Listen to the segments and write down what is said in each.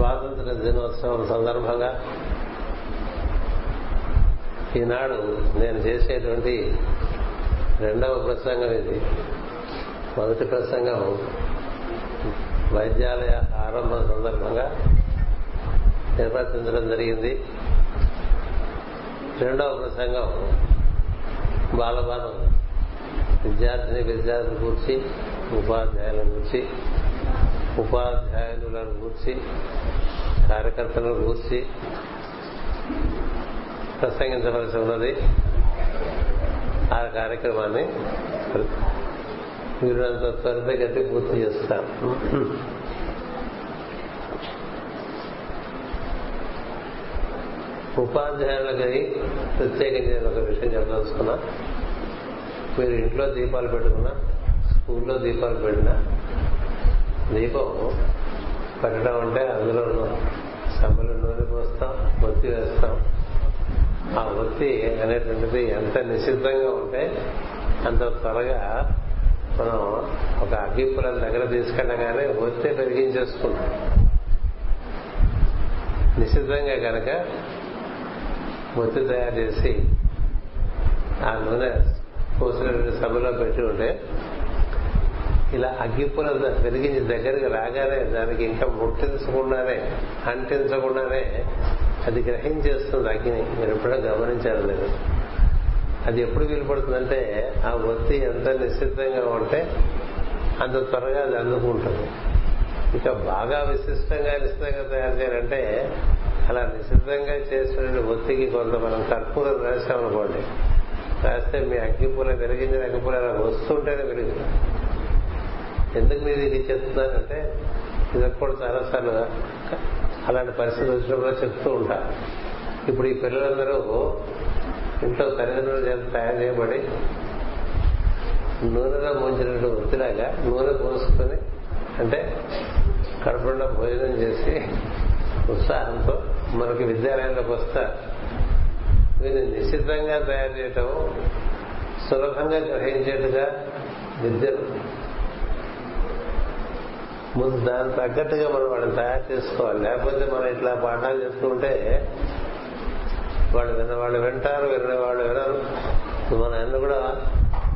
స్వాతంత్ర దినోత్సవం సందర్భంగా ఈనాడు నేను చేసేటువంటి రెండవ ప్రసంగం ఇది. మొదటి ప్రసంగం వైద్యాలయ ఆరంభం సందర్భంగా నిర్వర్తించడం జరిగింది. రెండవ ప్రసంగం బాలబాలం విద్యార్థిని విద్యార్థుల గురించి ఉపాధ్యాయుల గురించి ఉపాధ్యాయులను గూర్చి కార్యకర్తలను గూర్చి ప్రసంగించవలసి ఉన్నది. ఆ కార్యక్రమాన్ని వీరంత త్వరితగతి పూర్తి చేస్తాం. ఉపాధ్యాయులకి ప్రత్యేకించి నేను ఒక విషయం చెప్పదలుచుకున్నా. మీరు ఇంట్లో దీపాలు పెట్టుకున్నా స్కూల్లో దీపాలు పెట్టినా దీపం పెట్టడం అంటే అందులో సభలు నూనె పోస్తాం ఒత్తి వేస్తాం. ఆ ఒత్తి అనేటువంటిది ఎంత నిశ్చితంగా ఉంటే అంత త్వరగా మనం ఒక అగ్గిపులం దగ్గర తీసుకెళ్ళగానే ఒత్తి పెరిగించేసుకుంటాం నిశ్చితంగా కనుక ఒత్తి తయారు చేసి ఆ నూనె పోసినటువంటి సభలో పెట్టి ఉంటే ఇలా అగ్గిపుల వెలిగించి దగ్గరికి రాగానే దానికి ఇంకా ముట్టించకుండానే అంటించకుండానే అది గ్రహించేస్తుంది అగ్గిని మీరు ఎప్పుడో గమనించారు లేదు అది ఎప్పుడు వీలుపడుతుందంటే ఆ ఒత్తి ఎంత నిశ్చితంగా ఉంటే అంత త్వరగా అది అందుకుంటుంది. ఇంకా బాగా విశిష్టంగా నిశ్చితంగా తయారు చేయాలంటే అలా నిశ్చితంగా చేసిన ఒత్తికి కొంత మనం కర్పూరం రాసామనుకోండి రాస్తే మీ అగ్గిపూల వెలిగించిన అగ్గిపూల అలా వస్తుంటేనే వెలుగుతుంది ఎందుకు మీరు ఇది చెప్తున్నానంటే ఇది కూడా చాలాసార్లు అలాంటి పరిస్థితి వచ్చినప్పుడు చెప్తూ ఉంటా. ఇప్పుడు ఈ పిల్లలందరూ ఇంట్లో తల్లిదండ్రుల చేత తయారు చేయబడి నూనెలో ముంచినట్టు వృత్తిలాగా నూనె పోసుకొని అంటే కడుపుండా భోజనం చేసి ఉత్సాహంతో మనకి విద్యాలయంలోకి వస్తారు వీరిని నిశ్చితంగా తయారు చేయటం సులభంగా గ్రహించేట్టుగా విద్యను ముందు దానికి తగ్గట్టుగా మనం వాళ్ళని తయారు చేసుకోవాలి. లేకపోతే మనం ఇట్లా పాఠాలు చేసుకుంటే వాళ్ళు విన్న వాళ్ళు వింటారు విన్న వాళ్ళు వినరు. మన అన్న కూడా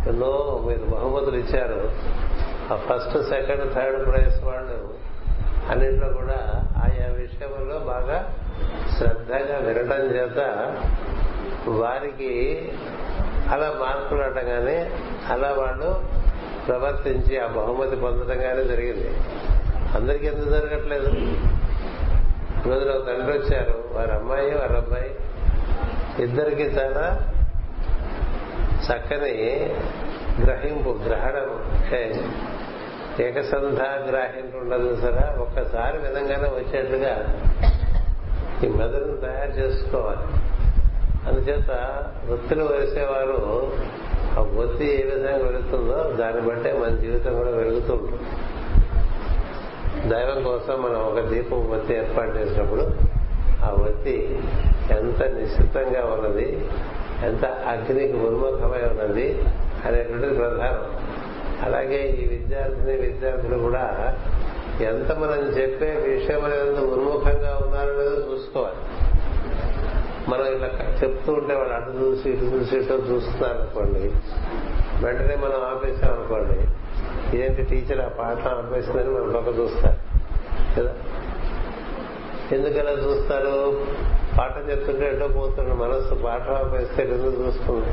ఎన్నో మీరు బహుమతులు ఇచ్చారు. ఆ ఫస్ట్ సెకండ్ థర్డ్ ప్రైజ్ వాళ్ళు అన్నింటిలో కూడా ఆయా విషయంలో బాగా శ్రద్ధగా వినటం చేత వారికి అలా మార్కులు కానీ అలా వాళ్ళు ప్రవర్తించి ఆ బహుమతి పొందడం కానీ జరిగింది. అందరికీ ఎందుకు జరగట్లేదు? రోజున ఒక తండ్రి వచ్చారు వారి అమ్మాయి వారి అబ్బాయి. ఇద్దరికి చాలా చక్కని గ్రహింపు గ్రహణం. ఏకసంధా గ్రాహింపు ఉండదు సరే? ఒక్కసారి విధంగానే వచ్చేట్లుగా ఈ మెదడును తయారు చేసుకోవాలి. అందుచేత వృత్తిని వేసేవారు ఆ ఒత్తి ఏ విధంగా వెలుగుతుందో దాన్ని బట్టే మన జీవితం కూడా వెలుగుతూ ఉంటుంది. దైవం కోసం మనం ఒక దీపం ఒత్తి ఏర్పాటు చేసినప్పుడు ఆ ఒత్తి ఎంత నిశ్చితంగా ఉన్నది ఎంత అగ్నికి ఉన్ముఖమై ఉన్నది అనేటువంటిది ప్రధానం. అలాగే ఈ విద్యార్థిని విద్యార్థులు కూడా ఎంత మనం చెప్పే విషయం ఎంత ఉన్ముఖంగా ఉన్నారనేది చూసుకోవాలి. మనం ఇలా చెప్తూ ఉంటే వాళ్ళు అటు చూసి ఇటు చూసి ఇటు చూస్తున్నారు అనుకోండి వెంటనే మనం ఆపేసాం అనుకోండి ఇదేంటి టీచర్ ఆ పాఠం ఆపేసిందని మన పక్క చూస్తారు. కదా? ఎందుకలా చూస్తారు? పాఠం చెప్తుంటే ఎటో పోతున్న మనస్సు. పాఠం ఆపేస్తే ఎందుకు చూస్తుంది.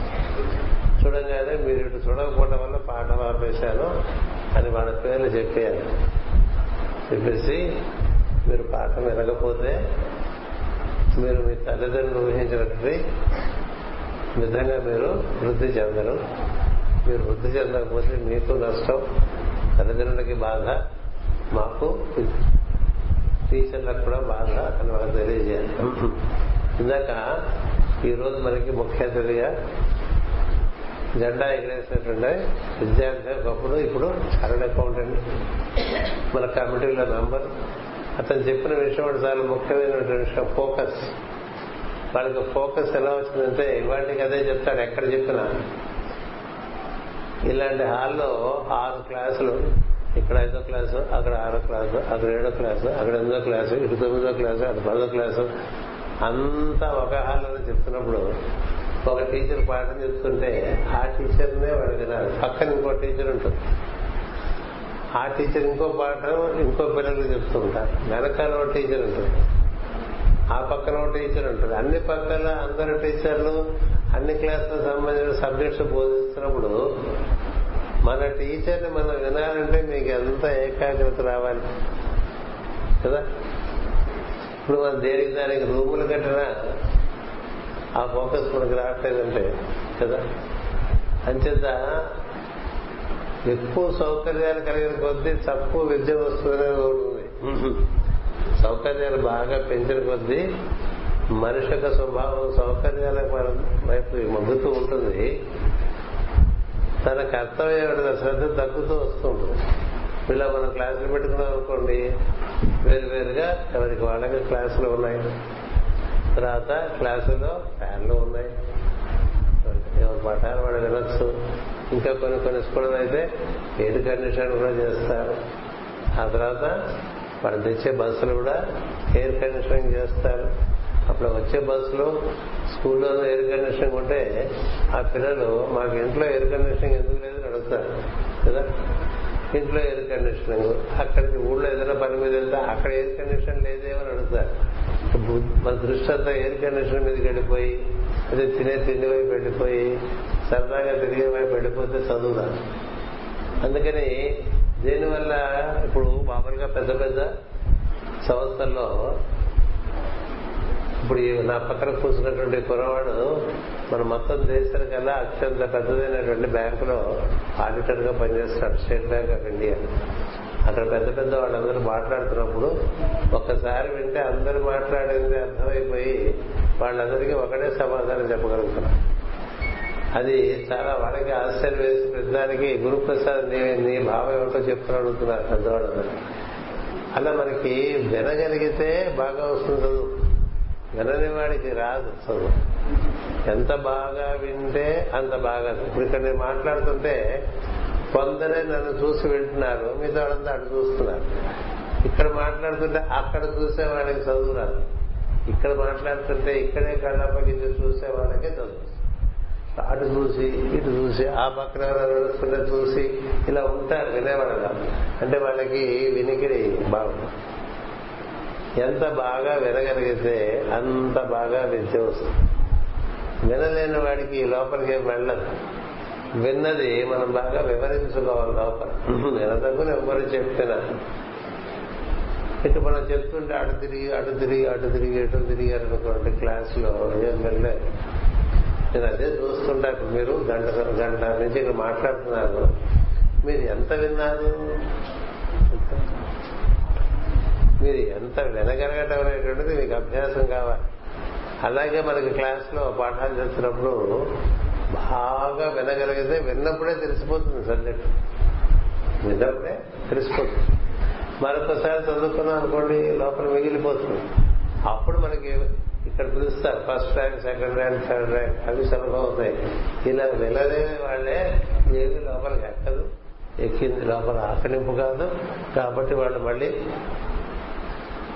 చూడంగానే మీరు ఇటు చూడకపోవడం వల్ల పాఠం ఆపేశాను అని వాళ్ళ పేర్లు చెప్పారు చెప్పేసి మీరు పాఠం వినకపోతే మీరు మీ తల్లిదండ్రులు ఊహించినటువంటి విధంగా మీరు వృద్ధి చెందరు. మీరు వృద్ధి చెందకపోతే మీకు నష్టం తల్లిదండ్రులకి బాధ మాకు టీచర్లకు కూడా బాధ అని వాళ్ళకి తెలియజేయాలి. ఇందాక ఈరోజు మనకి ముఖ్య అతిథిగా జెండా ఎగరేసినటువంటి విద్యార్థి ఒకప్పుడు ఇప్పుడు చార్టెడ్ అకౌంటెంట్ మన కమిటీలో మెంబర్. అతను చెప్పిన విషయం చాలా ముఖ్యమైనటువంటి విషయం ఫోకస్. వాళ్ళకి ఫోకస్ ఎలా వచ్చిందంటే ఇవాటికి అదే చెప్తాడు ఎక్కడ చెప్పినా. ఇలాంటి హాల్లో ఆరు క్లాసులు ఇక్కడ ఐదో క్లాసు అక్కడ ఆరో క్లాసు అక్కడ ఏడో క్లాసు అక్కడ ఎనిమిదో క్లాసు ఇటు తొమ్మిదో క్లాసు అటు పదో క్లాసు. అంతా ఒక హాల్లో చెప్తున్నప్పుడు ఒక టీచర్ పాఠం చెప్తుంటే ఆ టీచర్నే వాడు వినాలి. పక్కన ఇంకో టీచర్ ఉంటుంది. ఆ టీచర్ ఇంకో పాఠం ఇంకో పిల్లలకు చెప్తూ ఉంటారు. వెనకాల ఒక టీచర్ ఉంటుంది. ఆ పక్కన ఒక టీచర్ ఉంటుంది. అన్ని పక్కల అందరు టీచర్లు అన్ని క్లాసులకు సంబంధించిన సబ్జెక్ట్స్ బోధిస్తున్నప్పుడు మన టీచర్ని మనం వినాలంటే మీకు ఎంత ఏకాగ్రత రావాలి? కదా? ఇప్పుడు మనం దేనికి దానికి రూములు కట్టినా ఆ ఫోకస్ మనకు రావట్లేదంటే కదా? అంచేత ఎక్కువ సౌకర్యాలు కలిగిన కొద్దీ తక్కువ విద్య వస్తుందనే ఉంది. సౌకర్యాలు బాగా పెంచిన కొద్దీ మనిషి యొక్క స్వభావం సౌకర్యాల వైపు మగ్గుతూ ఉంటుంది. తన కర్తవ్యం శ్రద్ధ తగ్గుతూ వస్తూ ఉంటుంది. ఇలా మనం క్లాసులు పెట్టుకున్నాం అనుకోండి వేరు వేరుగా ఎవరికి వాళ్ళకి క్లాసులు ఉన్నాయి. తర్వాత క్లాసుల్లో ఫ్యాన్లు ఉన్నాయి. ఎవరి పాఠాలు వాడు వినొచ్చు. ఇంకా కొన్ని కొన్ని స్కూళ్ళు అయితే ఎయిర్ కండిషన్ కూడా చేస్తారు. ఆ తర్వాత వాళ్ళు తెచ్చే బస్సులు కూడా ఎయిర్ కండిషనింగ్ చేస్తారు. అప్పుడు వచ్చే బస్సులో స్కూల్లో ఎయిర్ కండిషనింగ్ ఉంటే ఆ పిల్లలు మాకు ఇంట్లో ఎయిర్ కండిషనింగ్ ఎందుకు లేదని అడుగుతారు. కదా? ఇంట్లో ఎయిర్ కండిషనింగ్. అక్కడికి ఊళ్ళో ఏదైనా పని మీద వెళ్తే అక్కడ ఎయిర్ కండిషన్ లేదేమని అడుగుతారు. మన దృష్టి అంతా ఎయిర్ కండిషన్ మీదకి వెళ్ళిపోయి అదే తినే తిండి వైపు వెళ్ళిపోయి సరదాగా తిరిగే వైపు వెళ్ళిపోతే చదువురా అందుకని దీనివల్ల ఇప్పుడు మామూలుగా పెద్ద పెద్ద సంస్థల్లో ఇప్పుడు నా పక్కన కూర్చున్నటువంటి కురవాడు మన మొత్తం దేశానికల్లా అత్యంత పెద్దదైనటువంటి బ్యాంకులో ఆడిటర్గా పనిచేస్తాడు స్టేట్ బ్యాంక్ ఆఫ్ ఇండియా. అక్కడ పెద్ద పెద్ద వాళ్ళందరూ మాట్లాడుతున్నప్పుడు ఒక్కసారి వింటే అందరూ మాట్లాడేది అర్థమైపోయి వాళ్ళందరికీ ఒకటే సమాధానం చెప్పగలుగుతున్నారు. అది చాలా వాళ్ళకి ఆశ్చర్యం వేసి ప్రతిదానికి గురుప్రసాద్ నీ నీ భావం ఏమిటో చెప్తున్నా అడుగుతున్నారు పెద్దవాళ్ళందరూ. అలా మనకి వినగలిగితే బాగా వస్తుంది చదువు వినని వాడికి రాదు. చదువు ఎంత బాగా వింటే అంత బాగా ఇప్పుడు ఇక్కడ నేను మాట్లాడుతుంటే కొందరే నన్ను చూసి వింటున్నారు. మిగతా వాళ్ళంతా అటు చూస్తున్నారు. ఇక్కడ మాట్లాడుతుంటే అక్కడ చూసే వాళ్ళకి చదువు రాదు. ఇక్కడ మాట్లాడుతుంటే ఇక్కడే కళ్ళప్పగించి చూసే వాళ్ళకే చదువు అటు చూసి ఇటు చూసి ఆ పక్కన నడుస్తుంటే చూసి ఇలా ఉంటారు వినేవాళ్ళగా అంటే వాళ్ళకి వినికిడి బాగుంది ఎంత బాగా వినగలిగితే అంత బాగా విద్య వస్తుంది. వినలేని వాడికి లోపలికి వెళ్ళదు. విన్నది మనం బాగా వివరించుకోవాలి లోపల. వినదగ్గు ఎవరు చెప్తున్నా ఇటు మనం చెప్తుంటే అటు తిరిగి అటు తిరిగి అటు తిరిగి ఎటు తిరిగారు అనుకోండి క్లాసులో ఏం వెళ్ళలేదు నేను అదే చూస్తుంటా ఇప్పుడు మీరు గంట గంట నుంచి ఇక్కడ మాట్లాడుతున్నారు. మీరు ఎంత విన్నారు? మీరు ఎంత వినగలగటం అనేటువంటిది మీకు అభ్యాసం కావాలి. అలాగే మనకి క్లాస్లో పాఠాలు చేస్తున్నప్పుడు బాగా వినగలిగితే విన్నప్పుడే తెలిసిపోతుంది సబ్జెక్ట్. విన్నప్పుడే తెలిసిపోతుంది. మరొకసారి చదువుకున్నాం అనుకోండి లోపల మిగిలిపోతుంది. అప్పుడు మనకి ఇక్కడ పిలుస్తారు first rank second rank third rank అవి సులభం అవుతాయి. ఇలా వినలేని వాళ్ళే ఏది లోపలికి ఎక్కదు. ఎక్కింది లోపల ఆకలింపు కాదు. కాబట్టి వాళ్ళు మళ్ళీ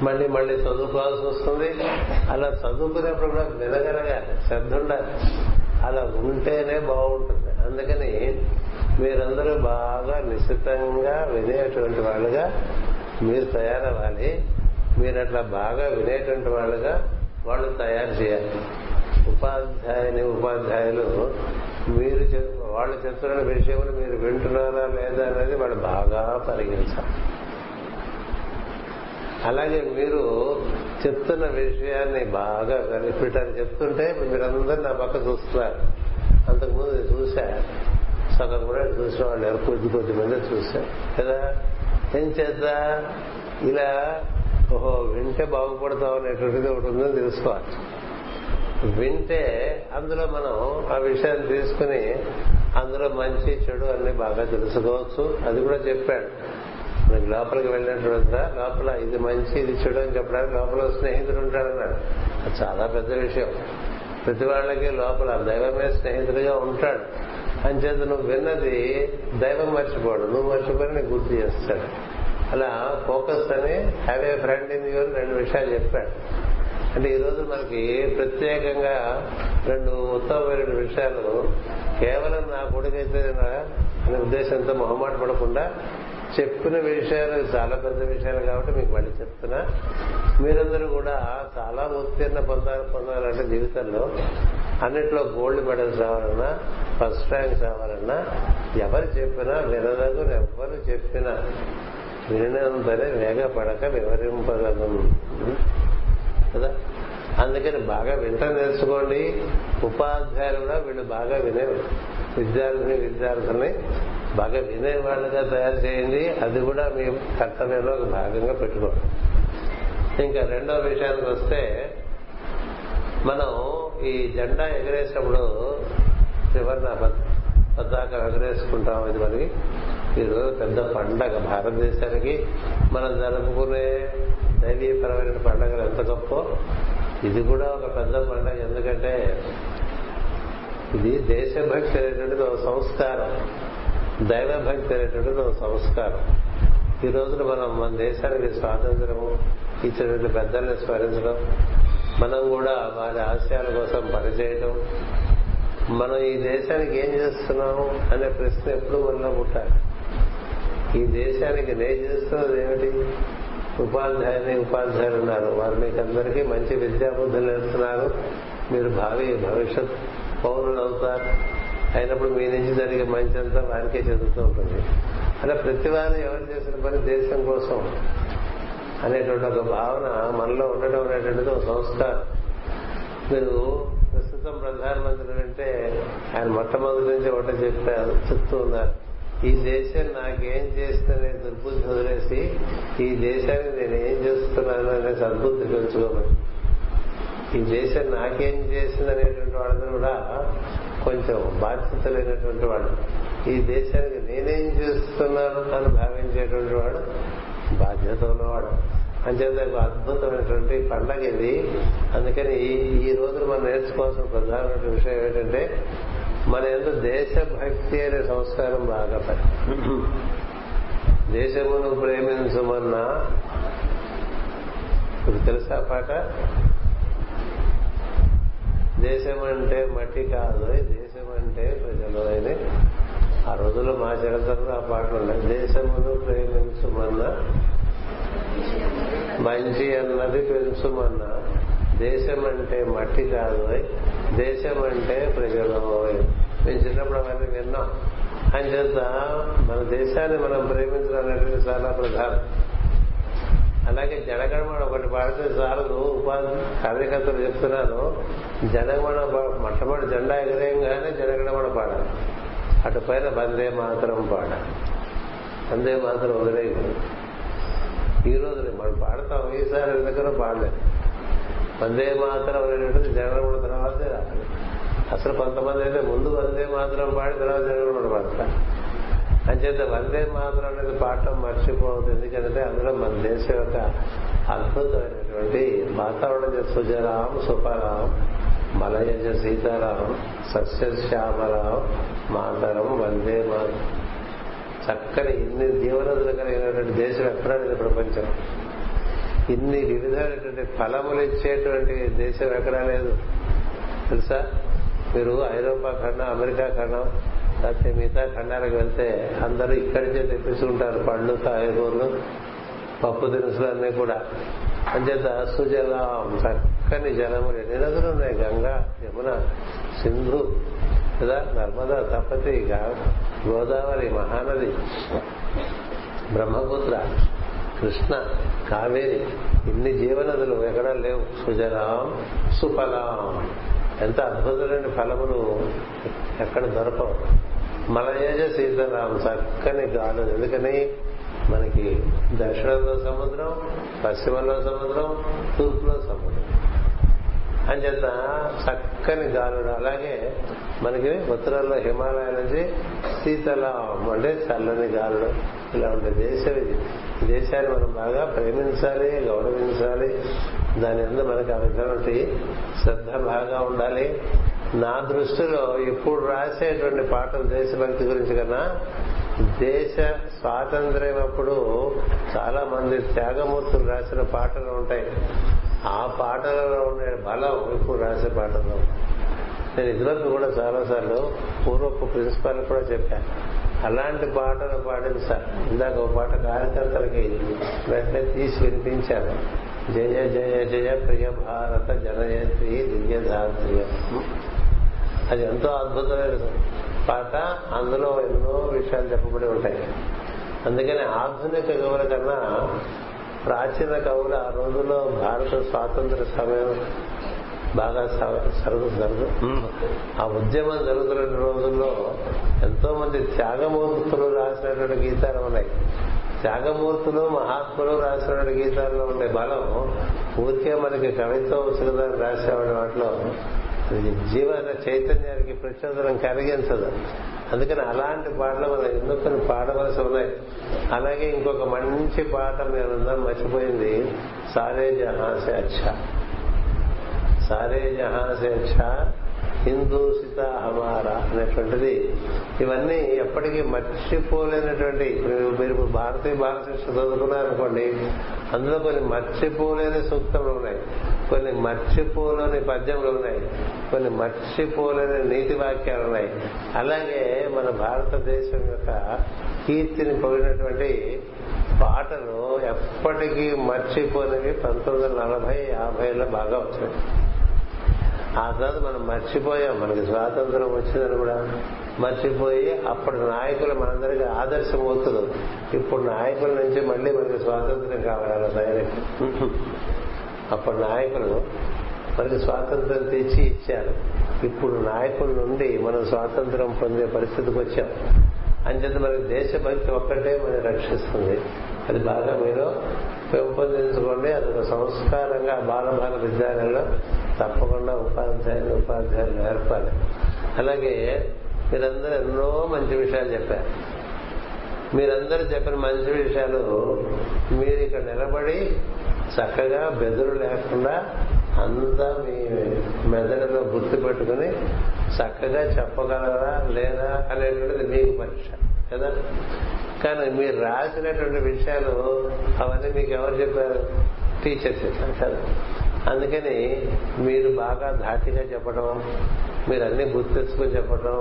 మళ్ళీ మళ్ళీ చదువుకోవాల్సి వస్తుంది. అలా చదువుకునేప్పుడు కూడా వినగలగాలి శ్రద్ధ ఉండాలి. అలా ఉంటేనే బాగుంటుంది. అందుకని మీరందరూ బాగా నిశ్చితంగా వినేటువంటి వాళ్ళుగా మీరు తయారవ్వాలి. మీరు అట్లా బాగా వినేటువంటి వాళ్ళుగా వాళ్ళు తయారు చేయాలి. ఉపాధ్యాయుని ఉపాధ్యాయులు మీరు వాళ్ళు చెప్తున్న విషయం మీరు వింటున్నారా లేదా అనేది వాళ్ళు బాగా పరిగణించాలి. అలాగే మీరు చెప్తున్న విషయాన్ని బాగా ఇప్పుడు చెప్తుంటే మీరందరూ నా పక్క చూస్తున్నారు. అంతకుముందు చూశా. సగం కూడా చూసిన వాళ్ళు ఎవరు? కొద్ది కొద్ది మంది చూశా. కదా? ఏం చేద్దా? ఇలా ఓహో వింటే బాగుపడతాం అనేటువంటిది ఒకటి ఉందని తెలుసుకోవాలి. వింటే అందులో మనం ఆ విషయాన్ని తీసుకుని అందులో మంచి చెడు అన్ని బాగా తెలుసుకోవచ్చు. అది కూడా చెప్పాడు. మనకి లోపలికి వెళ్ళినటువంటి లోపల ఇది మంచి ఇది చెడు అని చెప్పడానికి లోపల స్నేహితుడు ఉంటాడన్నాడు అది చాలా పెద్ద విషయం. ప్రతి వాళ్ళకి లోపల దైవమే స్నేహితుడిగా ఉంటాడు. అంచేత నువ్వు విన్నది దైవం మర్చిపోడు. నువ్వు మర్చిపోయి నీకు గుర్తు చేస్తాడు. అలా ఫోకస్ అని have a friend in your రెండు విషయాలు చెప్పాడు. అంటే ఈరోజు మనకి ప్రత్యేకంగా రెండు ఉత్తమమైన విషయాలు. కేవలం నా కొడుకైతే అనే ఉద్దేశంతో మొహమాట పడకుండా చెప్పిన విషయాలు చాలా పెద్ద విషయాలు కాబట్టి మీకు మళ్ళీ చెప్తున్నా. మీరందరూ కూడా చాలా ఉత్తీర్ణ పొందాలి పొందాలంటే జీవితంలో అన్నిట్లో గోల్డ్ మెడల్స్ రావాలన్నా ఫస్ట్ ర్యాంక్స్ రావాలన్నా ఎవరు చెప్పినా వినదగు ఎవరు చెప్పినా వినంతనే వేగపడక వివరింపగలను కదా? అందుకని బాగా వింట నేర్చుకోండి. ఉపాధ్యాయులు కూడా వీళ్ళు బాగా వినే విద్యార్థిని విద్యార్థుల్ని బాగా వినేవాళ్ళుగా తయారు చేయండి అది కూడా మీ కర్తవ్యంలో ఒక భాగంగా పెట్టుకోండి ఇంకా రెండో విషయానికి వస్తే మనం ఈ జెండా ఎగరేసినప్పుడు త్రివర్ణ పతాక ఎగరేసుకుంటాం ఇది మనకి ఈరోజు పెద్ద పండగ భారతదేశానికి. మనం జరుపుకునే దైవీయపరమైన పండగలు ఎంత గొప్ప? ఇది కూడా ఒక పెద్ద పండగ ఎందుకంటే ఇది దేశభక్తి అనేటువంటిది ఒక సంస్కారం. దైవభక్తి అనేటువంటిది ఒక సంస్కారం. ఈ రోజున మనం మన దేశానికి స్వాతంత్రము ఇచ్చినటువంటి పెద్దల్ని స్మరించడం మనం కూడా వారి ఆశయాల కోసం పనిచేయడం మనం ఈ దేశానికి ఏం చేస్తున్నాము అనే ప్రశ్న ఎప్పుడు మనలో పుట్టాలి. ఈ దేశానికి నేను చేస్తున్నది ఏమిటి? ఉపాధ్యాయుని ఉపాధ్యాయులు ఉన్నారు. వారు మీకు అందరికీ మంచి విద్యాబుద్ధులు నేర్పుతున్నారు. మీరు భావి భవిష్యత్ పౌరులు అవుతారు. అయినప్పుడు మీ నుంచి జరిగే మంచి అంతా వారికే చెందుతూ ఉంటుంది. అలా ప్రతి వారు ఎవరు చేసిన పని దేశం కోసం అనేటువంటి ఒక భావన మనలో ఉండడం అనేటువంటిది ఒక సంస్కారం మీరు ప్రస్తుతం ప్రధానమంత్రి అంటే ఆయన మొట్టమొదటి నుంచి ఒకటి చెప్పారు చెప్తూ ఉన్నారు. ఈ దేశం నాకేం చేస్తుందనే దుర్బుద్ధి వదిలేసి ఈ దేశాన్ని నేను ఏం చేస్తున్నాను అనే సద్బుద్ధి పెంచుకోమని ఈ దేశం నాకేం చేసిందనేటువంటి వాళ్ళందరూ కూడా కొంచెం బాధ్యత లేనటువంటి వాడు ఈ దేశానికి నేనేం చేస్తున్నాను అని భావించేటువంటి వాడు బాధ్యత ఉన్నవాడు. అంచేత అద్భుతమైనటువంటి పండగ ఇది. అందుకని ఈ రోజు మనం నేర్చుకోవాల్సిన ప్రధానమైన విషయం ఏంటంటే మన ఎందు దేశభక్తి అనే సంస్కారం బాగా దేశమును ప్రేమించమన్నా ఇప్పుడు తెలుసా పాట? దేశం అంటే మట్టి కాదు దేశం అంటే ప్రజలు. అని ఆ రోజుల్లో మా చరిత్రలో ఆ పాటలు ఉన్నాయి దేశమును ప్రేమించమన్నా మంచి అన్నది పెంచుమన్నా. దేశం అంటే మట్టి కాదు దేశం అంటే ప్రజలు. మేము చిన్నప్పుడు అవన్నీ విన్నాం. అంచేత మన దేశాన్ని మనం ప్రేమించడం అనేది చాలా ప్రధానం. అలాగే జనగణమణ ఒకటి పాడితే చాలదు ఉపాధి కార్యకర్తలు చెప్తున్నాను. జనగణమణ మొట్టమొదటి జెండా ఎగరేయంగానే జనగణమణ పాడాలి. అటు పైన వందే మాత్రం పాడాలి. వందే మాత్రం వదిలేయకూడదు. ఈ రోజు మనం పాడతాం. ఈసారి దగ్గర పాడలేదు. వందే మాత్రం అనేటువంటిది జనగణమణ తర్వాతే రావాలి. అసలు కొంతమంది అయితే ముందు వందే మాత్రం పాడి తర్వాత జనగణమణ పాడతారు. అంచేత వందే మాత్రం అనేది పాడటం మర్చిపోవద్దు. ఎందుకంటే అందులో మన దేశం యొక్క అద్భుతమైనటువంటి వాతావరణం సుజరాం సుపరాం మలయజ సీతారాం సస్యశ్యామరాం మాతరం వందే మాతరం. చక్కని ఇన్ని జీవనదులు కలిగినటువంటి దేశం ఎక్కడానికి ప్రపంచం. ఇన్ని వివిధమైనటువంటి ఫలములు ఇచ్చేటువంటి దేశం ఎక్కడా లేదు. తెలుసా? మీరు ఐరోపా ఖండం అమెరికా ఖండం లేకపోతే మిగతా ఖండాలకు వెళ్తే అందరూ ఇక్కడి నుంచే తెప్పిస్తుంటారు పళ్ళు కాయగూరలు పప్పు దినుసులు అన్నీ కూడా. అంచేత సుజలం చక్కని జలములు ఎన్ని నదులు ఉన్నాయి? గంగా యమున సింధు కదా నర్మదా తపతి గోదావరి మహానది బ్రహ్మపుత్ర కృష్ణ కావేరి ఇన్ని జీవనదులు ఎక్కడా లేవు. సుజలాం సుఫలాం. ఎంత అద్భుతమైన ఫలములు ఎక్కడ దొరకవు. మలయేజ సీతారాం చక్కని గాలు ఎందుకని? మనకి దక్షిణంలో సముద్రం పశ్చిమంలో సముద్రం తూర్పులో సముద్రం. అంచేత చక్కని గాలుడు అలాగే మనకి ఉత్తరంలో హిమాలయ నుంచి శీతలం అంటే చల్లని గాలుడు ఇలా ఉండే దేశం ఇది దేశాన్ని మనం బాగా ప్రేమించాలి గౌరవించాలి. దాని మీద మనకి ఆ విధమైనటువంటి శ్రద్ధ బాగా ఉండాలి. నా దృష్టిలో ఇప్పుడు రాసేటువంటి పాటలు దేశభక్తి గురించి కన్నా దేశ స్వాతంత్ర్యం అప్పుడు చాలా మంది త్యాగమూర్తులు రాసిన పాటలు ఉంటాయి. ఆ పాటలలో ఉండే బలం ఇప్పుడు రాసే పాటల్లో. నేను ఇదివరకు కూడా చాలాసార్లు పూర్వపు ప్రిన్సిపాల్ కూడా చెప్పాను అలాంటి పాటలు పాడింది సార్. ఇందాక ఒక పాట కార్యకర్తలకి వెంటనే తీసి వినిపించాను. జయ జయ జయ ప్రియ భారత జనయత్రి దివ్యధాత్రియ అది ఎంతో అద్భుతమైన పాట అందులో ఎన్నో విషయాలు చెప్పబడి ఉంటాయి. అందుకని ఆధునిక కవుల కన్నా ప్రాచీన కవులు ఆ రోజుల్లో భారత స్వాతంత్ర సమయం బాగా సరుగు జరుగు ఆ ఉద్యమం జరుగుతున్న రోజుల్లో ఎంతో మంది త్యాగమూర్తులు రాసినటువంటి గీతాలు ఉన్నాయి. త్యాగమూర్తులు మహాత్ములు రాసినటువంటి గీతాల్లో ఉండే బలం ఊరికే మనకి కవిత్వం సుగదాన్ని రాసేవాడి వాటిలో జీవన చైతన్యానికి ప్రచోదనం కలిగించదు. అందుకని అలాంటి పాటలు మనం ఎన్నో పాడవలసి ఉన్నాయి? అలాగే ఇంకొక మంచి పాట మేముందని మర్చిపోయింది. సారే జహాసే అచ్చా. సారే జహాసే అచ్చా. హిందూ సీత హమారా అనేటువంటిది ఇవన్నీ ఎప్పటికీ మర్చిపోలేనటువంటి మీరు భారతీయ బాలకృష్ణ చదువుకున్నారనుకోండి అందులో కొన్ని మర్చిపోలేని సూక్తములు ఉన్నాయి కొన్ని మర్చిపోలేని పద్యములు ఉన్నాయి కొన్ని మర్చిపోలేని నీతి వాక్యాలు ఉన్నాయి. అలాగే మన భారతదేశం యొక్క కీర్తిని పొగినటువంటి పాటలు ఎప్పటికీ మర్చిపోయినవి పంతొమ్మిది వందల నలభై యాభైలో బాగా వచ్చాయి ఆ తర్వాత మనం మర్చిపోయాం. మనకి స్వాతంత్రం వచ్చిందని కూడా మర్చిపోయి అప్పటి నాయకులు మనందరికీ ఆదర్శమవుతులు ఇప్పుడు నాయకుల నుంచి మళ్ళీ మనకి స్వాతంత్రం కావాలి తయారైపు అప్పటి నాయకులు మనకి స్వాతంత్రం తెచ్చి ఇచ్చారు. ఇప్పుడు నాయకుల నుండి మనం స్వాతంత్రం పొందే పరిస్థితికి వచ్చాం. అంచేత మనకి దేశభక్తి ఒక్కటే మనం రక్షిస్తుంది. అది బాగా మీరు పెంపొందించుకోండి అది ఒక సంస్కారంగా బాలబాల విద్యాలయంలో తప్పకుండా ఉపాధ్యాయులు ఉపాధ్యాయులు నేర్పాలి అలాగే మీరందరూ ఎన్నో మంచి విషయాలు చెప్పారు. మీరందరూ చెప్పిన మంచి విషయాలు మీరు ఇక్కడ నిలబడి చక్కగా బెదురు లేకుండా అంతా మీ మెదడులో గుర్తు పెట్టుకుని చక్కగా చెప్పగలరా లేదా అనేటువంటిది మీకు పరీక్ష. కదా? కానీ మీరు రాసినటువంటి విషయాలు అవన్నీ మీకు ఎవరు చెప్పారు? టీచర్స్ చెప్పారు కదా. అందుకని మీరు బాగా ధాటిగా చెప్పడం మీరు అన్ని గుర్తెచ్చుకొని చెప్పడం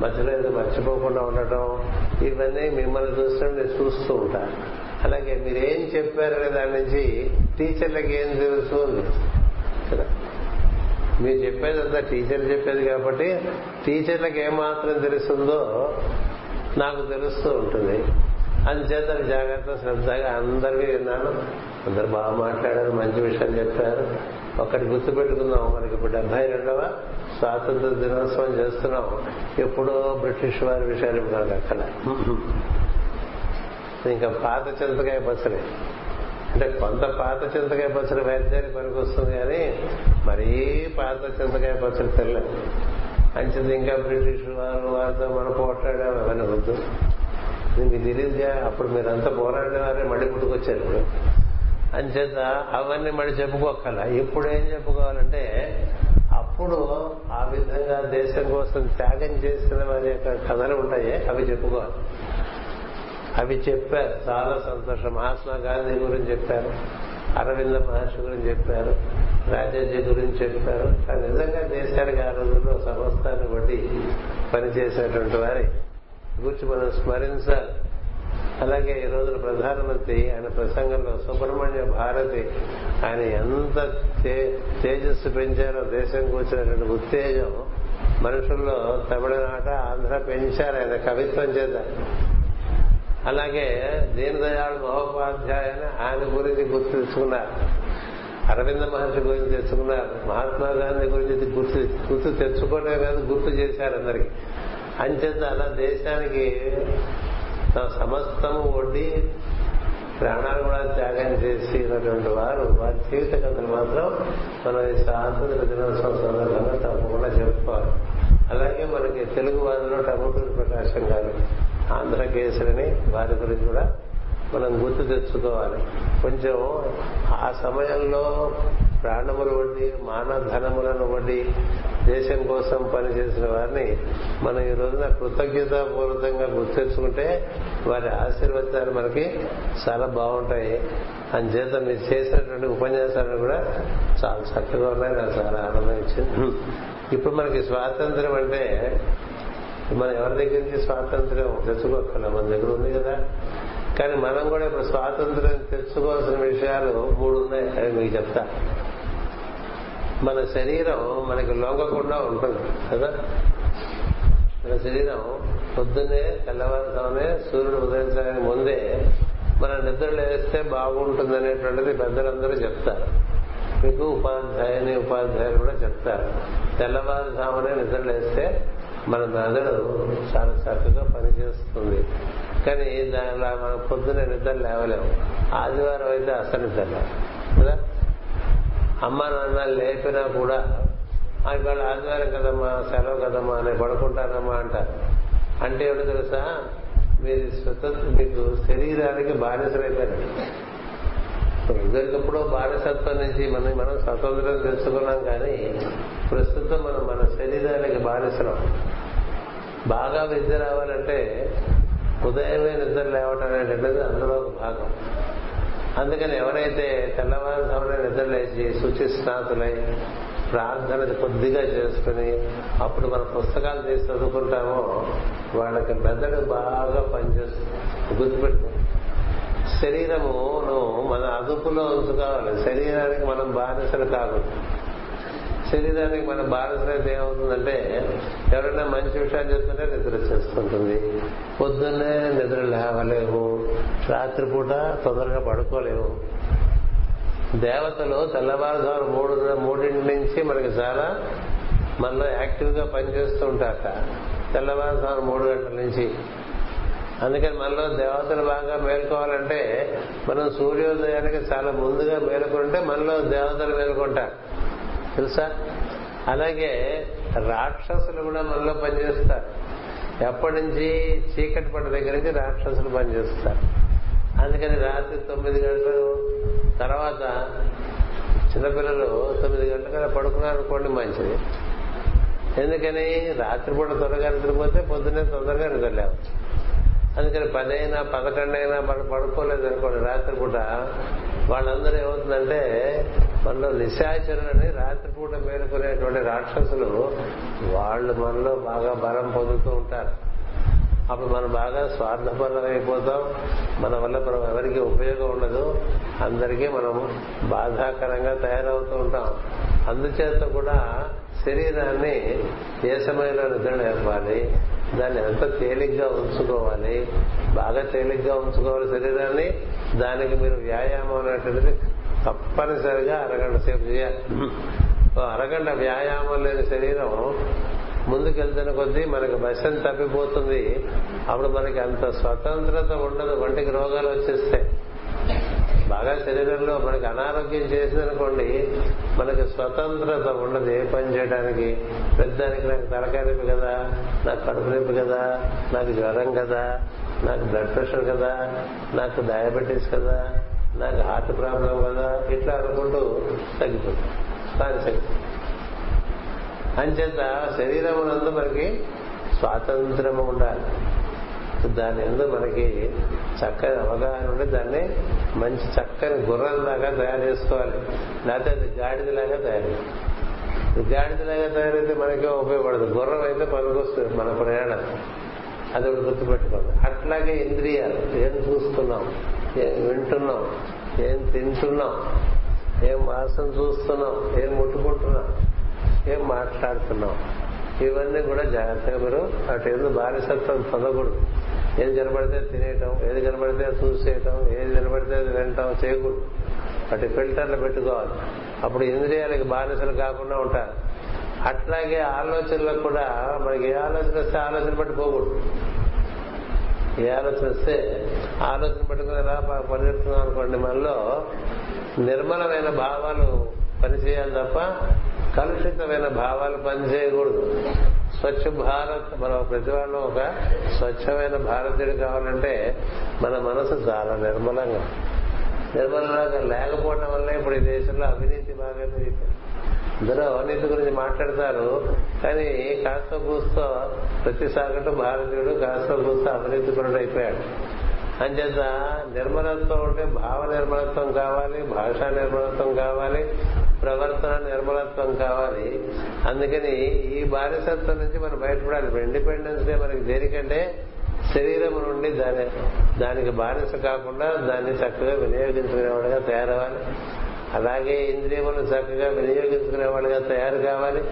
మధ్యలో ఏదో మర్చిపోకుండా ఉండటం ఇవన్నీ మిమ్మల్ని చూసినప్పుడు నేను చూస్తూ ఉంటాను అలాగే మీరేం చెప్పారనే దాని నుంచి టీచర్లకు ఏం తెలుసు అని కదా? మీరు చెప్పేదంతా టీచర్లు చెప్పేది కాబట్టి టీచర్లకు ఏమాత్రం తెలుస్తుందో నాకు తెలుస్తూ ఉంటుంది. అందుచేత జాగ్రత్త శ్రద్ధగా అందరికీ విన్నాను. అందరు బాగా మాట్లాడారు మంచి విషయాలు చెప్పారు. ఒక్కటి గుర్తుపెట్టుకుందాం మనకి ఇప్పుడు డెబ్బై రెండవ స్వాతంత్ర దినోత్సవం చేస్తున్నాం. ఎప్పుడో బ్రిటిష్ వారి విషయాలు ఇప్పుడు అక్కడ. ఇంకా పాత చింతకాయ పచ్చడి. అంటే కొంత పాత చింతకాయ పచ్చడి వైద్యానికి పనికొస్తుంది కానీ మరీ పాత చింతకాయ పచ్చడి తెల్లదు అంచేది ఇంకా బ్రిటిష్ వారు వారితో మనం పోట్లాడాము అవన్నీ వద్దు. మీకు తెలియదుగా అప్పుడు మీరంతా పోరాడేవారే మళ్ళీ పుట్టుకొచ్చారు ఇప్పుడు. అంచేత అవన్నీ మళ్ళీ చెప్పుకోకల ఇప్పుడు ఏం చెప్పుకోవాలంటే అప్పుడు ఆ విధంగా దేశం కోసం త్యాగం చేసిన వారి యొక్క కథలు ఉంటాయి అవి చెప్పుకోవాలి. అవి చెప్పారు. చాలా సంతోషం. మహాత్మా గాంధీ గురించి చెప్పారు. అరవింద మహర్షి గురించి చెప్పారు రాజాజీ గురించి చెప్పారు. కానీ నిజంగా దేశానికి ఆ రోజుల్లో సమస్తాన్ని బట్టి పనిచేసినటువంటి వారి. గురించి మనం స్మరించాలి. అలాగే ఈ రోజున ప్రధానమంత్రి ఆయన ప్రసంగంలో సుబ్రహ్మణ్య భారతి ఆయన ఎంత తేజస్సు పెంచారో దేశం కూర్చున్నటువంటి ఉత్తేజం మనుషుల్లో తమిళనాట ఆంధ్ర పెంచారు ఆయన కవిత్వం చేద్దాం అలాగే దీనదయాళ్ మహోపాధ్యాయుని ఆయన గురించి గుర్తు తెచ్చుకున్నారు. అరవింద మహర్షి గురించి తెచ్చుకున్నారు. మహాత్మా గాంధీ గురించి గుర్తు గుర్తు తెచ్చుకోవడమే కాదు గుర్తు చేశారు అందరికి. అంచేత అలా దేశానికి తమ సమస్తము ఒడ్డి ప్రాణాలు కూడా త్యాగం చేసినటువంటి వారు వారి జీవిత కథలు మాత్రం మనం ఈ స్వాతంత్ర దినోత్సవం సందర్భంగా తప్పకుండా చెప్పుకోవాలి. అలాగే మనకి తెలుగు వారిలో టమోటూరు ప్రకాశం గారు ఆంధ్ర కేసరి వారి గురించి కూడా మనం గుర్తు తెచ్చుకోవాలి. కొంచెం ఆ సమయంలో ప్రాణములు వడ్డి మానవ ధనములను దేశం కోసం పనిచేసిన వారిని మనం ఈ రోజున కృతజ్ఞతాపూర్వకంగా గుర్తించుకుంటే వారి ఆశీర్వచనాలు మనకి చాలా బాగుంటాయి. అంచేత మీరు చేసినటువంటి ఉపన్యాసాలు కూడా చాలా చక్కగా ఉన్నాయి. నాకు చాలా ఆనందం ఇచ్చింది. ఇప్పుడు మనకి స్వాతంత్రం అంటే మనం ఎవరి దగ్గర నుంచి స్వాతంత్ర్యం తెచ్చుకోకుండా మన దగ్గర ఉంది కదా. కానీ మనం కూడా ఇప్పుడు స్వాతంత్ర్యం తెచ్చుకోవాల్సిన విషయాలు మూడు ఉన్నాయి అని మీకు చెప్తా. మన శరీరం మనకి లొంగకుండా ఉంటుంది కదా. మన శరీరం పొద్దున్నే తెల్లవారుతోనే సూర్యుడు ఉదయించడానికి ముందే మన నిద్రలు వేస్తే బాగుంటుంది అనేటువంటిది పెద్దలందరూ చెప్తారు. మీకు ఉపాధ్యాయుని ఉపాధ్యాయులు కూడా చెప్తారు. తెల్లవారుజామునే నిద్రలు వేస్తే మన మెదడు చాలా చక్కగా పనిచేస్తుంది. కానీ దానిలా మనం పొద్దున నిద్ర లేవలేము. ఆదివారం అయితే అసలు నిద్ర కదా? అమ్మ నాన్న లేపినా కూడా ఇవాళ ఆదివారం కదమ్మా సెలవు కదమ్మా అని పడుకుంటానమ్మా అంటారు. అంటే ఏమిటో తెలుసా? మీరు స్వతంత్ర మీకు శరీరానికి బానిసలైపోయారు. ఇదివరకప్పుడు బానిసత్వం నుంచి మనం మనం స్వతంత్రం తెలుసుకున్నాం కానీ ప్రస్తుతం మనం మన శరీరానికి బానిసలం. బాగా విద్య రావాలంటే ఉదయమే నిద్ర లేవటం అనేటువంటిది అందులో ఒక భాగం. అందుకని ఎవరైతే తెల్లవారు సమయంలో నిద్ర లేచి శుచి స్నాతులై ప్రార్థన కొద్దిగా చేసుకుని అప్పుడు మన పుస్తకాలు తీసి చదువుకుంటామో వాళ్ళకి మెదడు బాగా పనిచేస్తుంది. గుర్తుపెట్టు శరీరమును మన అదుపులో ఉంచుకోవాలి. శరీరానికి మనం బానిసలు కాకూడదు. శరీరానికి మన బానిసలైతే ఏమవుతుందంటే ఎవరైనా మంచి విషయాలు చెప్తుంటే నిద్ర చేసుకుంటుంది పొద్దున్నే నిద్ర లేవలేము. రాత్రిపూట తొందరగా పడుకోలేము. దేవతలు తెల్లవారుజాము మూడు మూడింటి నుంచి మనకి చాలా మనలో యాక్టివ్గా పనిచేస్తూ ఉంటారట. తెల్లవారుజాము మూడు గంటల నుంచి. అందుకని మనలో దేవతలు బాగా మేల్కోవాలంటే మనం సూర్యోదయానికి చాలా ముందుగా మేలుకుంటే మనలో దేవతలు మేలుకుంటారు. తెలుసా? అలాగే రాక్షసులు కూడా మనలో పనిచేస్తారు. ఎప్పటి నుంచి? చీకటి పడ్డ దగ్గర నుంచి రాక్షసులు పనిచేస్తారు. అందుకని రాత్రి తొమ్మిది గంటలు తర్వాత చిన్నపిల్లలు తొమ్మిది గంటల పడుకున్నారు అనుకోండి మంచిది. ఎందుకని? రాత్రిపూట త్వరగా నిద్రపోతే పొద్దున్నే తొందరగా నిద్రలేవచ్చు అందుకని పదైనా పదకొండైనా మనం పడుకోలేదు అనుకోండి రాత్రిపూట వాళ్ళందరూ ఏమవుతుందంటే మనలో నిశాచరులని రాత్రిపూట మేలుకునేటువంటి రాక్షసులు వాళ్ళు మనలో బాగా బలం పొందుతూ ఉంటారు. అప్పుడు మనం బాగా స్వార్థపరం అయిపోతాం మన వల్ల మనం ఎవరికి ఉపయోగం ఉండదు. అందరికీ మనం బాధాకరంగా తయారవుతూ ఉంటాం. అందుచేత కూడా శరీరాన్ని ఏ సమయంలో నిద్ర లేపాలి దాన్ని ఎంత తేలిగ్గా ఉంచుకోవాలి బాగా తేలిగ్గా ఉంచుకోవాలి శరీరాన్ని దానికి మీరు వ్యాయామం అనేటువంటిది తప్పనిసరిగా అరగంట సేపు చేయాలి. అరగంట వ్యాయామం లేని శరీరం ముందుకెళ్తున్న కొద్దీ మనకి బసం తప్పిపోతుంది. అప్పుడు మనకి అంత స్వతంత్రత ఉండదు. వంటికి రోగాలు వచ్చేస్తాయి. బాగా శరీరంలో మనకి అనారోగ్యం చేసిందనుకోండి మనకి స్వతంత్రత ఉండదు. ఏ పని చేయడానికి? పెద్దానికి నాకు తలకాయ నొప్పి కదా నాకు కడుపు నొప్పి కదా నాకు జ్వరం కదా నాకు బ్లడ్ ప్రెషర్ కదా నాకు డయాబెటీస్ కదా నాకు హార్ట్ ప్రాబ్లం కదా ఇట్లా అనుకుంటూ తగ్గిపోతుంది. దాని శక్తి అంచేత శరీరం నందు మనకి స్వాతంత్రము ఉండాలి. దాని ఎందు మనకి చక్కని అవగాహన ఉండి దాన్ని మంచి చక్కని గుర్రంలాగా తయారు చేసుకోవాలి. లేకపోతే అది గాడిదలాగా తయారు గాడిదలాగా తయారైతే మనకే ఉపయోగపడదు. గుర్రం అయితే పనికొస్తుంది మన ప్రయాణం. అది ఒకటి గుర్తుపెట్టుకోండి అట్లాగే ఇంద్రియాలు ఏం చూస్తున్నాం? వింటున్నాం. ఏం తింటున్నాం? ఏం వాసన చూస్తున్నాం? ఏం ముట్టుకుంటున్నాం? ఏం మాట్లాడుతున్నాం? ఇవన్నీ కూడా జాగ్రత్తగా మీరు అటు ఎందుకు బానిసత్వం పొందకూడదు ఏది కనబడితే తినేయటం ఏది కనబడితే చూసేయటం ఏది కనబడితే వినటం చేయకూడదు. అటు ఫిల్టర్లు పెట్టుకోవాలి. అప్పుడు ఇంద్రియాలకి బానిసలు కాకుండా ఉంటారు. అట్లాగే ఆలోచనలకు కూడా మనకి ఏ ఆలోచన వస్తే ఆలోచన పట్టుకోకూడదు పోకూడదు. ఏ ఆలోచన వస్తే ఆలోచన పట్టుకుని ఎలా పరిగెడుతున్నాం అనుకోండి మనలో నిర్మలమైన భావాలు పనిచేయాలి తప్ప కలుషితమైన భావాలు పనిచేయకూడదు స్వచ్ఛ భారత్ మన ప్రతి వాళ్ళు ఒక స్వచ్ఛమైన భారతీయుడు కావాలంటే మన మనసు చాలా నిర్మలంగా నిర్మలంగా లేకపోవడం వల్ల ఇప్పుడు ఈ దేశంలో అవినీతి బాగా పెరిగిపోయింది ఇందులో అవినీతి గురించి మాట్లాడతారు. కానీ కాస్త కూస్తో ప్రతి సాగటు భారతీయుడు కాస్త కూస్తో అవినీతిపరుడు అయిపోయాడు. అంచేత నిర్మలత్వం ఉంటే భావ నిర్మలత్వం కావాలి భాషా నిర్మలత్వం కావాలి ప్రవర్తన నిర్మలత్వం కావాలి. అందుకని ఈ బానిసత్వం నుంచి మనం బయటపడాలి. ఇప్పుడు ఇండిపెండెన్స్ డే మనకి దేనికంటే శరీరం నుండి దాని దానికి బానిస కాకుండా దాన్ని చక్కగా వినియోగించుకునేవాడుగా తయారవ్వాలి. అలాగే ఇంద్రియములు చక్కగా వినియోగించుకునే వాళ్ళుగా తయారు కావాలి.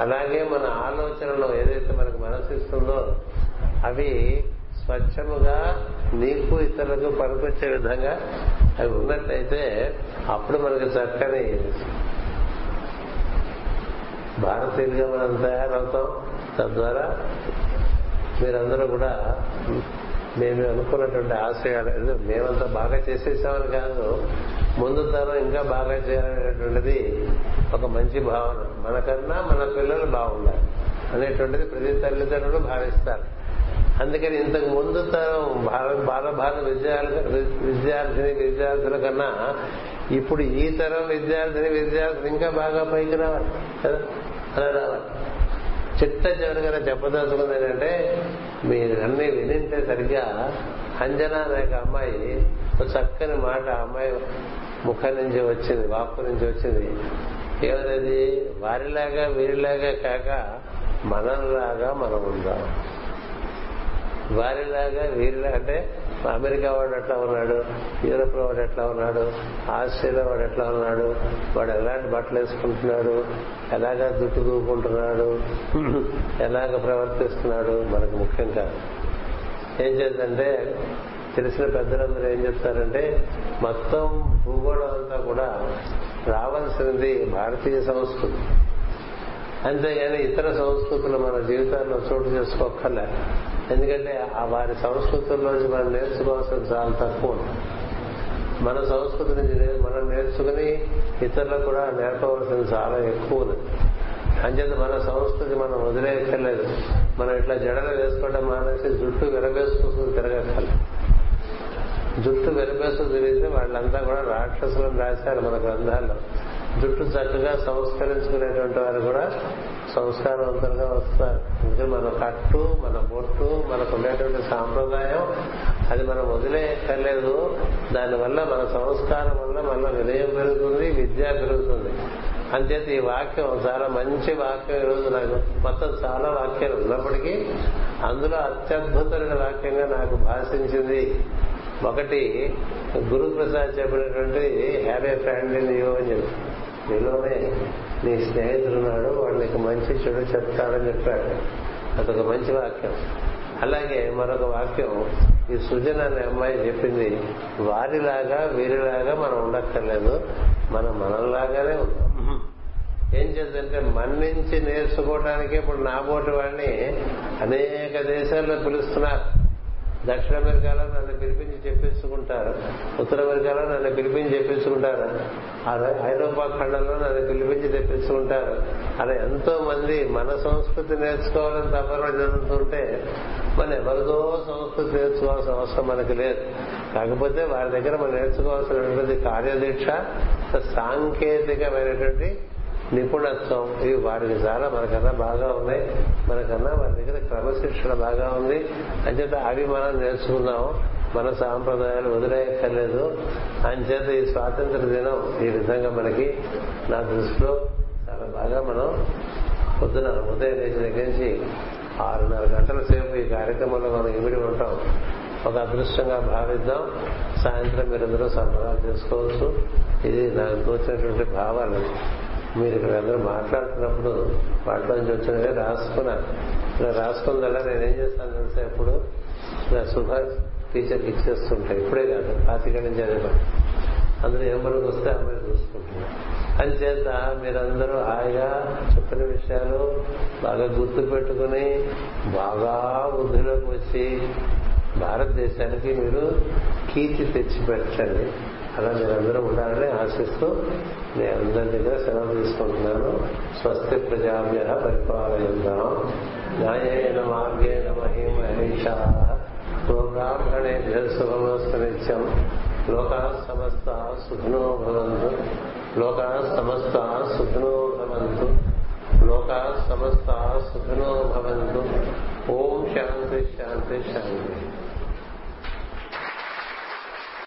అలాగే మన ఆలోచనలో ఏదైతే మనకు మనసిస్తుందో అవి స్వచ్ఛముగా నీకు ఇతరులకు పనికొచ్చే విధంగా అవి ఉన్నట్లయితే అప్పుడు మనకి చక్కని భారతీయులుగా మనం తయారవుతాం. తద్వారా మీరందరూ కూడా మేము అనుకున్నటువంటి ఆశయాలు. మేమంతా బాగా చేసేసామని కాదు. ముందు తరం ఇంకా బాగా చేయాలనేటువంటిది ఒక మంచి భావన. మనకన్నా మన పిల్లలు బాగుండాలి అనేటువంటిది ప్రతి తల్లిదండ్రులు భావిస్తారు. అందుకని ఇంతకు ముందు తరం బాల విద్యార్థి విద్యార్థిని విద్యార్థుల కన్నా ఇప్పుడు ఈ తరం విద్యార్థిని విద్యార్థులు ఇంకా బాగా పైకి రావాలి. కదా? అలా రావాలి. చిట్ట చివరిగా చెప్పదలుచుకుంది ఏంటంటే మీరు అన్ని వినింటే సరిగ్గా అంజనా అనే అమ్మాయి ఒక చక్కని మాట అమ్మాయి ముఖం నుంచి వచ్చింది వాపు నుంచి వచ్చింది. ఏమనేది వారిలాగా వీరిలాగా కాక మనలాగా మనం ఉందాం వారిలాగా వీరిలా అంటే అమెరికా వాడు ఎట్లా ఉన్నాడు? యూరోప్ వాడు ఎట్లా ఉన్నాడు? ఆస్ట్రేలియా వాడు ఎట్లా ఉన్నాడు? వాడు ఎలాంటి బట్టలు వేసుకుంటున్నాడు? ఎలాగా జుట్టు దూకుంటున్నాడు ఎలాగ ప్రవర్తిస్తున్నాడు? మనకు ముఖ్యం కాదు. ఏం చేద్దంటే తెలిసిన పెద్దలందరూ ఏం చెప్తారంటే మొత్తం భూగోళం అంతా కూడా రావాల్సింది భారతీయ సంస్కృతి. అంతేగాని ఇతర సంస్కృతులు మన జీవితాల్లో చోటు చేసుకోక్కర్లే. ఎందుకంటే ఆ వారి సంస్కృతుల్లోంచి మనం నేర్చుకోవాల్సిన చాలా తక్కువ మన సంస్కృతి నుంచి మనం నేర్చుకుని ఇతరులకు కూడా నేర్పవలసింది చాలా ఎక్కువ ఉంది. అంచేత మన సంస్కృతి మనం వదిలేయక్కర్లేదు. మనం ఇట్లా జడలు వేసుకోవడం మానేసి జుట్టు విరవేసుకుంటూ తిరగక్కర్లేదు. జుట్టు వెలిపేస్తూ తిరిగితే వాళ్ళంతా కూడా రాక్షసులను రాశారు మన గ్రంథాల్లో. జుట్టు చక్కగా సంస్కరించుకునేటువంటి వారు కూడా సంస్కారవంతులుగా వస్తారు అందుకని మన కట్టు మన బొట్టు మనకు ఉండేటువంటి సాంప్రదాయం అది మనం వదిలేయక్కర్లేదు. దానివల్ల మన సంస్కారం వల్ల మన వినయం పెరుగుతుంది విద్య పెరుగుతుంది. అంచేత ఈ వాక్యం చాలా మంచి వాక్యం ఈరోజు నాకు మొత్తం చాలా వాక్యాలు ఉన్నప్పటికీ అందులో అత్యద్భుతమైన వాక్యంగా నాకు భాషించింది ఒకటి గురుప్రసాద్ చెప్పినటువంటి have a friend in you అని చెప్పి. నీలోనే నీ స్నేహితుడున్నాడు వాడు నీకు మంచి చెడు చెప్తాడని చెప్పాడు. అదొక మంచి వాక్యం. అలాగే మరొక వాక్యం ఈ సుజన అనే అమ్మాయి చెప్పింది వారిలాగా వీరిలాగా మనం ఉండక్కర్లేదు మనం మనలాగానే ఉంటాం ఏం చేద్దంటే మన్నించి నేర్చుకోవడానికి ఇప్పుడు నాబోటి వాడిని అనేక దేశాల్లో పిలుస్తున్నారు. దక్షిణ అమెరికాలో నన్ను పిలిపించి చెప్పించుకుంటారు ఉత్తర అమెరికాలో నన్ను పిలిపించి చెప్పించుకుంటారు ఐరోపా ఖండంలో నన్ను పిలిపించి తెప్పించుకుంటారు అలా ఎంతో మంది మన సంస్కృతి నేర్చుకోవాలని తప్పన మన ఎవరిదో సంస్కృతి నేర్చుకోవాల్సిన అవసరం మనకి లేదు. కాకపోతే వారి దగ్గర మనం నేర్చుకోవాల్సినటువంటి కార్యదీక్ష సాంకేతికమైనటువంటి నిపుణత్వం. ఇవి వారికి చాలా మనకన్నా బాగా ఉన్నాయి. మనకన్నా వారి దగ్గర క్రమశిక్షణ బాగా ఉంది. అంచేత అవి మనం నేర్చుకున్నాం మన సాంప్రదాయాలు వదిలేయక్కర్లేదు. అంచేత ఈ స్వాతంత్ర దినం ఈ విధంగా మనకి నా దృష్టిలో చాలా బాగా మనం పొద్దున ఉదయం లేచి దగ్గర నుంచి ఆరున్నర గంటల సేపు ఈ కార్యక్రమంలో మనం ఇమిడి ఉంటాం. ఒక అదృష్టంగా భావిద్దాం. సాయంత్రం మీరందరూ సంబరాలు చేసుకోవచ్చు. ఇది నాకు తోచినటువంటి భావాలు. మీరు ఇక్కడ అందరూ మాట్లాడుతున్నప్పుడు వాటిలోంచి వచ్చినవే రాసుకున్నాను ఇలా రాసుకుందల్లా నేనేం చేస్తాను తెలిసే ఎప్పుడు? ఇలా శుభ టీచర్కి ఇచ్చేస్తుంటాయి ఇప్పుడే కాదు పాతిక నుంచి అదే అందరూ ఏం వస్తే అమ్మాయి చూసుకుంటున్నారు అంచేత మీరందరూ హాయిగా చెప్పిన విషయాలు బాగా గుర్తు పెట్టుకుని బాగా బుద్ధిలోకి వచ్చి భారతదేశానికి మీరు కీర్తి తెచ్చి పెట్టండి అలా మీరందరూ ఉండాలని ఆశిస్తూ నేను అందరి దగ్గర సెలవు తీసుకుంటున్నాను. స్వస్తి ప్రజాభ్య పరిపాలయందాం న్యాయేన మార్గేణ మహిమ బ్రాహ్మణేభ్య శుభమస్తు నిత్యం. లోకా సమస్త సుఖినో భవంతు. లోకా సమస్త సుఖినో భవంతు. లోకా సమస్త సుఖినో భవంతు. ఓం శాంతి శాంతి శాంతి.